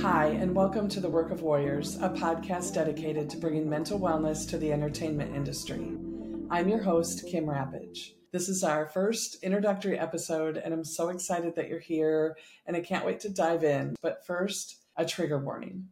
Hi, and welcome to The Work of Warriors, a podcast dedicated to bringing mental wellness to the entertainment industry. I'm your host, Kim Rapach. This is our first introductory episode, and I'm so excited that you're here, and I can't wait to dive in. But first, a trigger warning.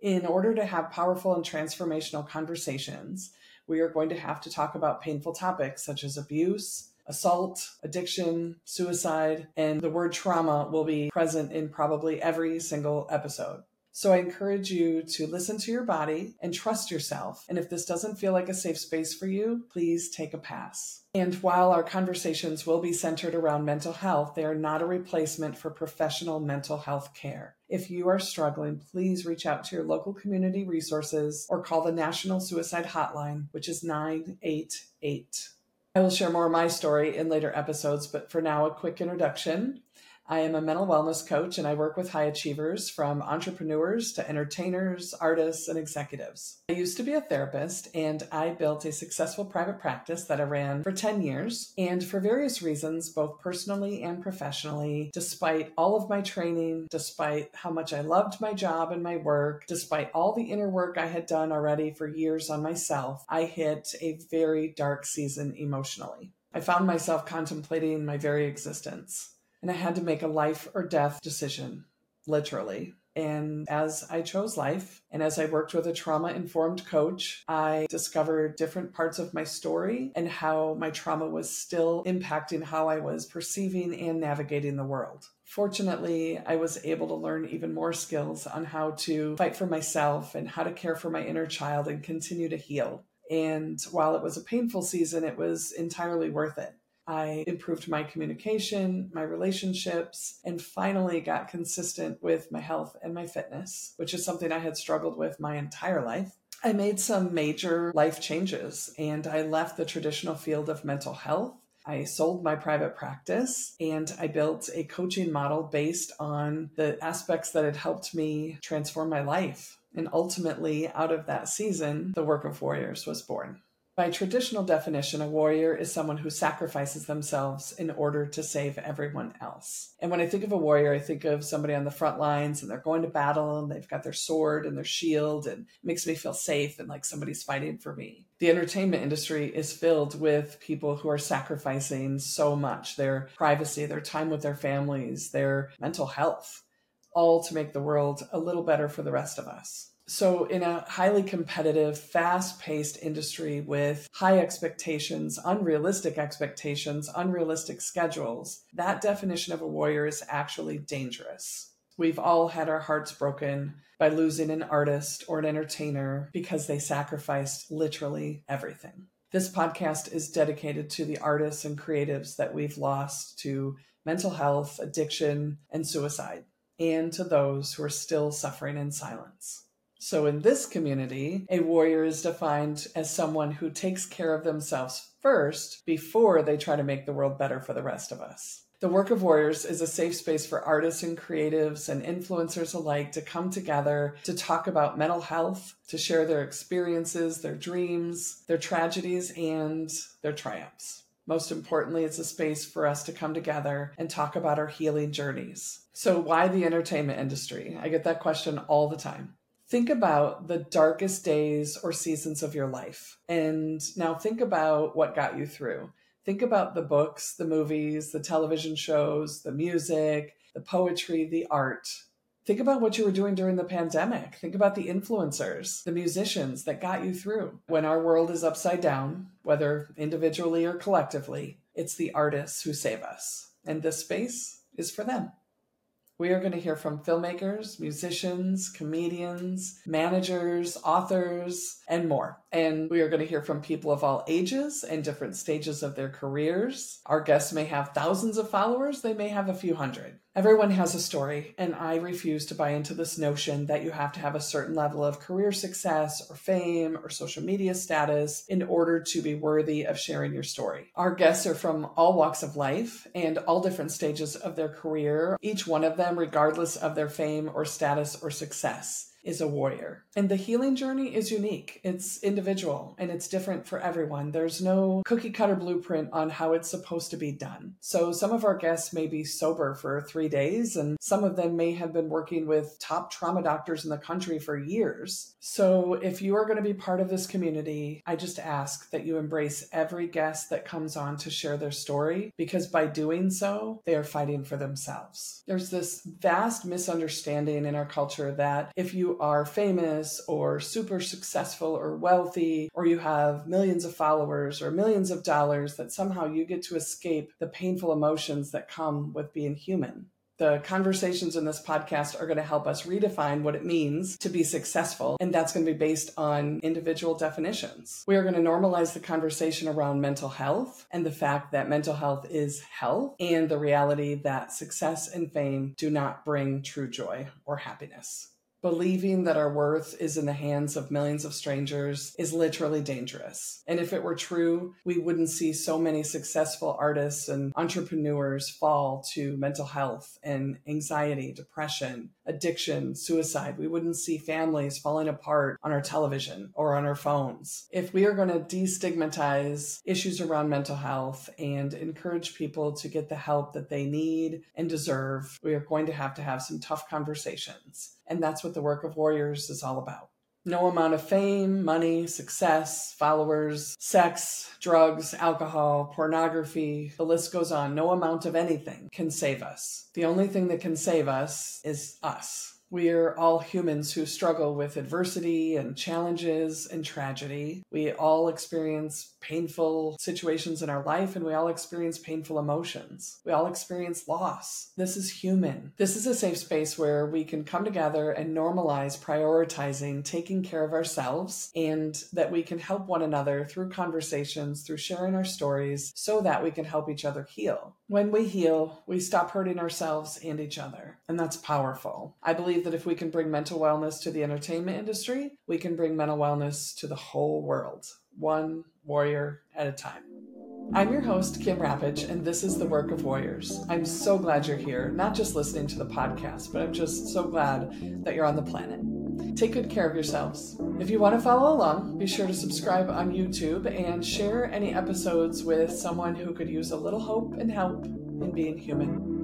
In order to have powerful and transformational conversations, we are going to have to talk about painful topics such as abuse, assault, addiction, suicide, and the word trauma will be present in probably every single episode. So I encourage you to listen to your body and trust yourself. And if this doesn't feel like a safe space for you, please take a pass. And while our conversations will be centered around mental health, they are not a replacement for professional mental health care. If you are struggling, please reach out to your local community resources or call the National Suicide Hotline, which is 988. I will share more of my story in later episodes, but for now, a quick introduction. I am a mental wellness coach and I work with high achievers from entrepreneurs to entertainers, artists, and executives. I used to be a therapist and I built a successful private practice that I ran for 10 years. And for various reasons, both personally and professionally, despite all of my training, despite how much I loved my job and my work, despite all the inner work I had done already for years on myself, I hit a very dark season emotionally. I found myself contemplating my very existence and I had to make a life or death decision, literally. And as I chose life and as I worked with a trauma informed coach, I discovered different parts of my story and how my trauma was still impacting how I was perceiving and navigating the world. Fortunately, I was able to learn even more skills on how to fight for myself and how to care for my inner child and continue to heal. And while it was a painful season, it was entirely worth it. I improved my communication, my relationships, and finally got consistent with my health and my fitness, which is something I had struggled with my entire life. I made some major life changes and I left the traditional field of mental health. I sold my private practice and I built a coaching model based on the aspects that had helped me transform my life. And ultimately, out of that season, the work of warriors was born. By traditional definition, a warrior is someone who sacrifices themselves in order to save everyone else. And when I think of a warrior, I think of somebody on the front lines and they're going to battle and they've got their sword and their shield and makes me feel safe and like somebody's fighting for me. The entertainment industry is filled with people who are sacrificing so much their privacy, their time with their families, their mental health, all to make the world a little better for the rest of us. So, in a highly competitive, fast paced industry with high expectations, unrealistic expectations, unrealistic schedules, that definition of a warrior is actually dangerous. We've all had our hearts broken by losing an artist or an entertainer because they sacrificed literally everything. This podcast is dedicated to the artists and creatives that we've lost to mental health, addiction, and suicide, and to those who are still suffering in silence. So, in this community, a warrior is defined as someone who takes care of themselves first before they try to make the world better for the rest of us. The Work of Warriors is a safe space for artists and creatives and influencers alike to come together to talk about mental health, to share their experiences, their dreams, their tragedies, and their triumphs. Most importantly, it's a space for us to come together and talk about our healing journeys. So, why the entertainment industry? I get that question all the time think about the darkest days or seasons of your life. And now think about what got you through. Think about the books, the movies, the television shows, the music, the poetry, the art. Think about what you were doing during the pandemic. Think about the influencers, the musicians that got you through. When our world is upside down, whether individually or collectively, it's the artists who save us. And this space is for them. We are going to hear from filmmakers, musicians, comedians, managers, authors, and more. And we are going to hear from people of all ages and different stages of their careers. Our guests may have thousands of followers, they may have a few hundred. Everyone has a story, and I refuse to buy into this notion that you have to have a certain level of career success or fame or social media status in order to be worthy of sharing your story. Our guests are from all walks of life and all different stages of their career, each one of them, regardless of their fame or status or success. Is a warrior. And the healing journey is unique, it's individual, and it's different for everyone. There's no cookie cutter blueprint on how it's supposed to be done. So some of our guests may be sober for three days, and some of them may have been working with top trauma doctors in the country for years. So if you are going to be part of this community, I just ask that you embrace every guest that comes on to share their story because by doing so, they are fighting for themselves. There's this vast misunderstanding in our culture that if you are famous or super successful or wealthy, or you have millions of followers or millions of dollars, that somehow you get to escape the painful emotions that come with being human. The conversations in this podcast are going to help us redefine what it means to be successful, and that's going to be based on individual definitions. We are going to normalize the conversation around mental health and the fact that mental health is health, and the reality that success and fame do not bring true joy or happiness believing that our worth is in the hands of millions of strangers is literally dangerous. And if it were true, we wouldn't see so many successful artists and entrepreneurs fall to mental health and anxiety, depression, addiction, suicide. We wouldn't see families falling apart on our television or on our phones. If we are going to destigmatize issues around mental health and encourage people to get the help that they need and deserve, we are going to have to have some tough conversations. And that's what the work of warriors is all about. No amount of fame, money, success, followers, sex, drugs, alcohol, pornography, the list goes on. No amount of anything can save us. The only thing that can save us is us. We're all humans who struggle with adversity and challenges and tragedy. We all experience painful situations in our life and we all experience painful emotions. We all experience loss. This is human. This is a safe space where we can come together and normalize prioritizing taking care of ourselves and that we can help one another through conversations, through sharing our stories, so that we can help each other heal. When we heal, we stop hurting ourselves and each other, and that's powerful. I believe believe that if we can bring mental wellness to the entertainment industry, we can bring mental wellness to the whole world, one warrior at a time. I'm your host, Kim Rapach, and this is The Work of Warriors. I'm so glad you're here, not just listening to the podcast, but I'm just so glad that you're on the planet. Take good care of yourselves. If you want to follow along, be sure to subscribe on YouTube and share any episodes with someone who could use a little hope and help in being human.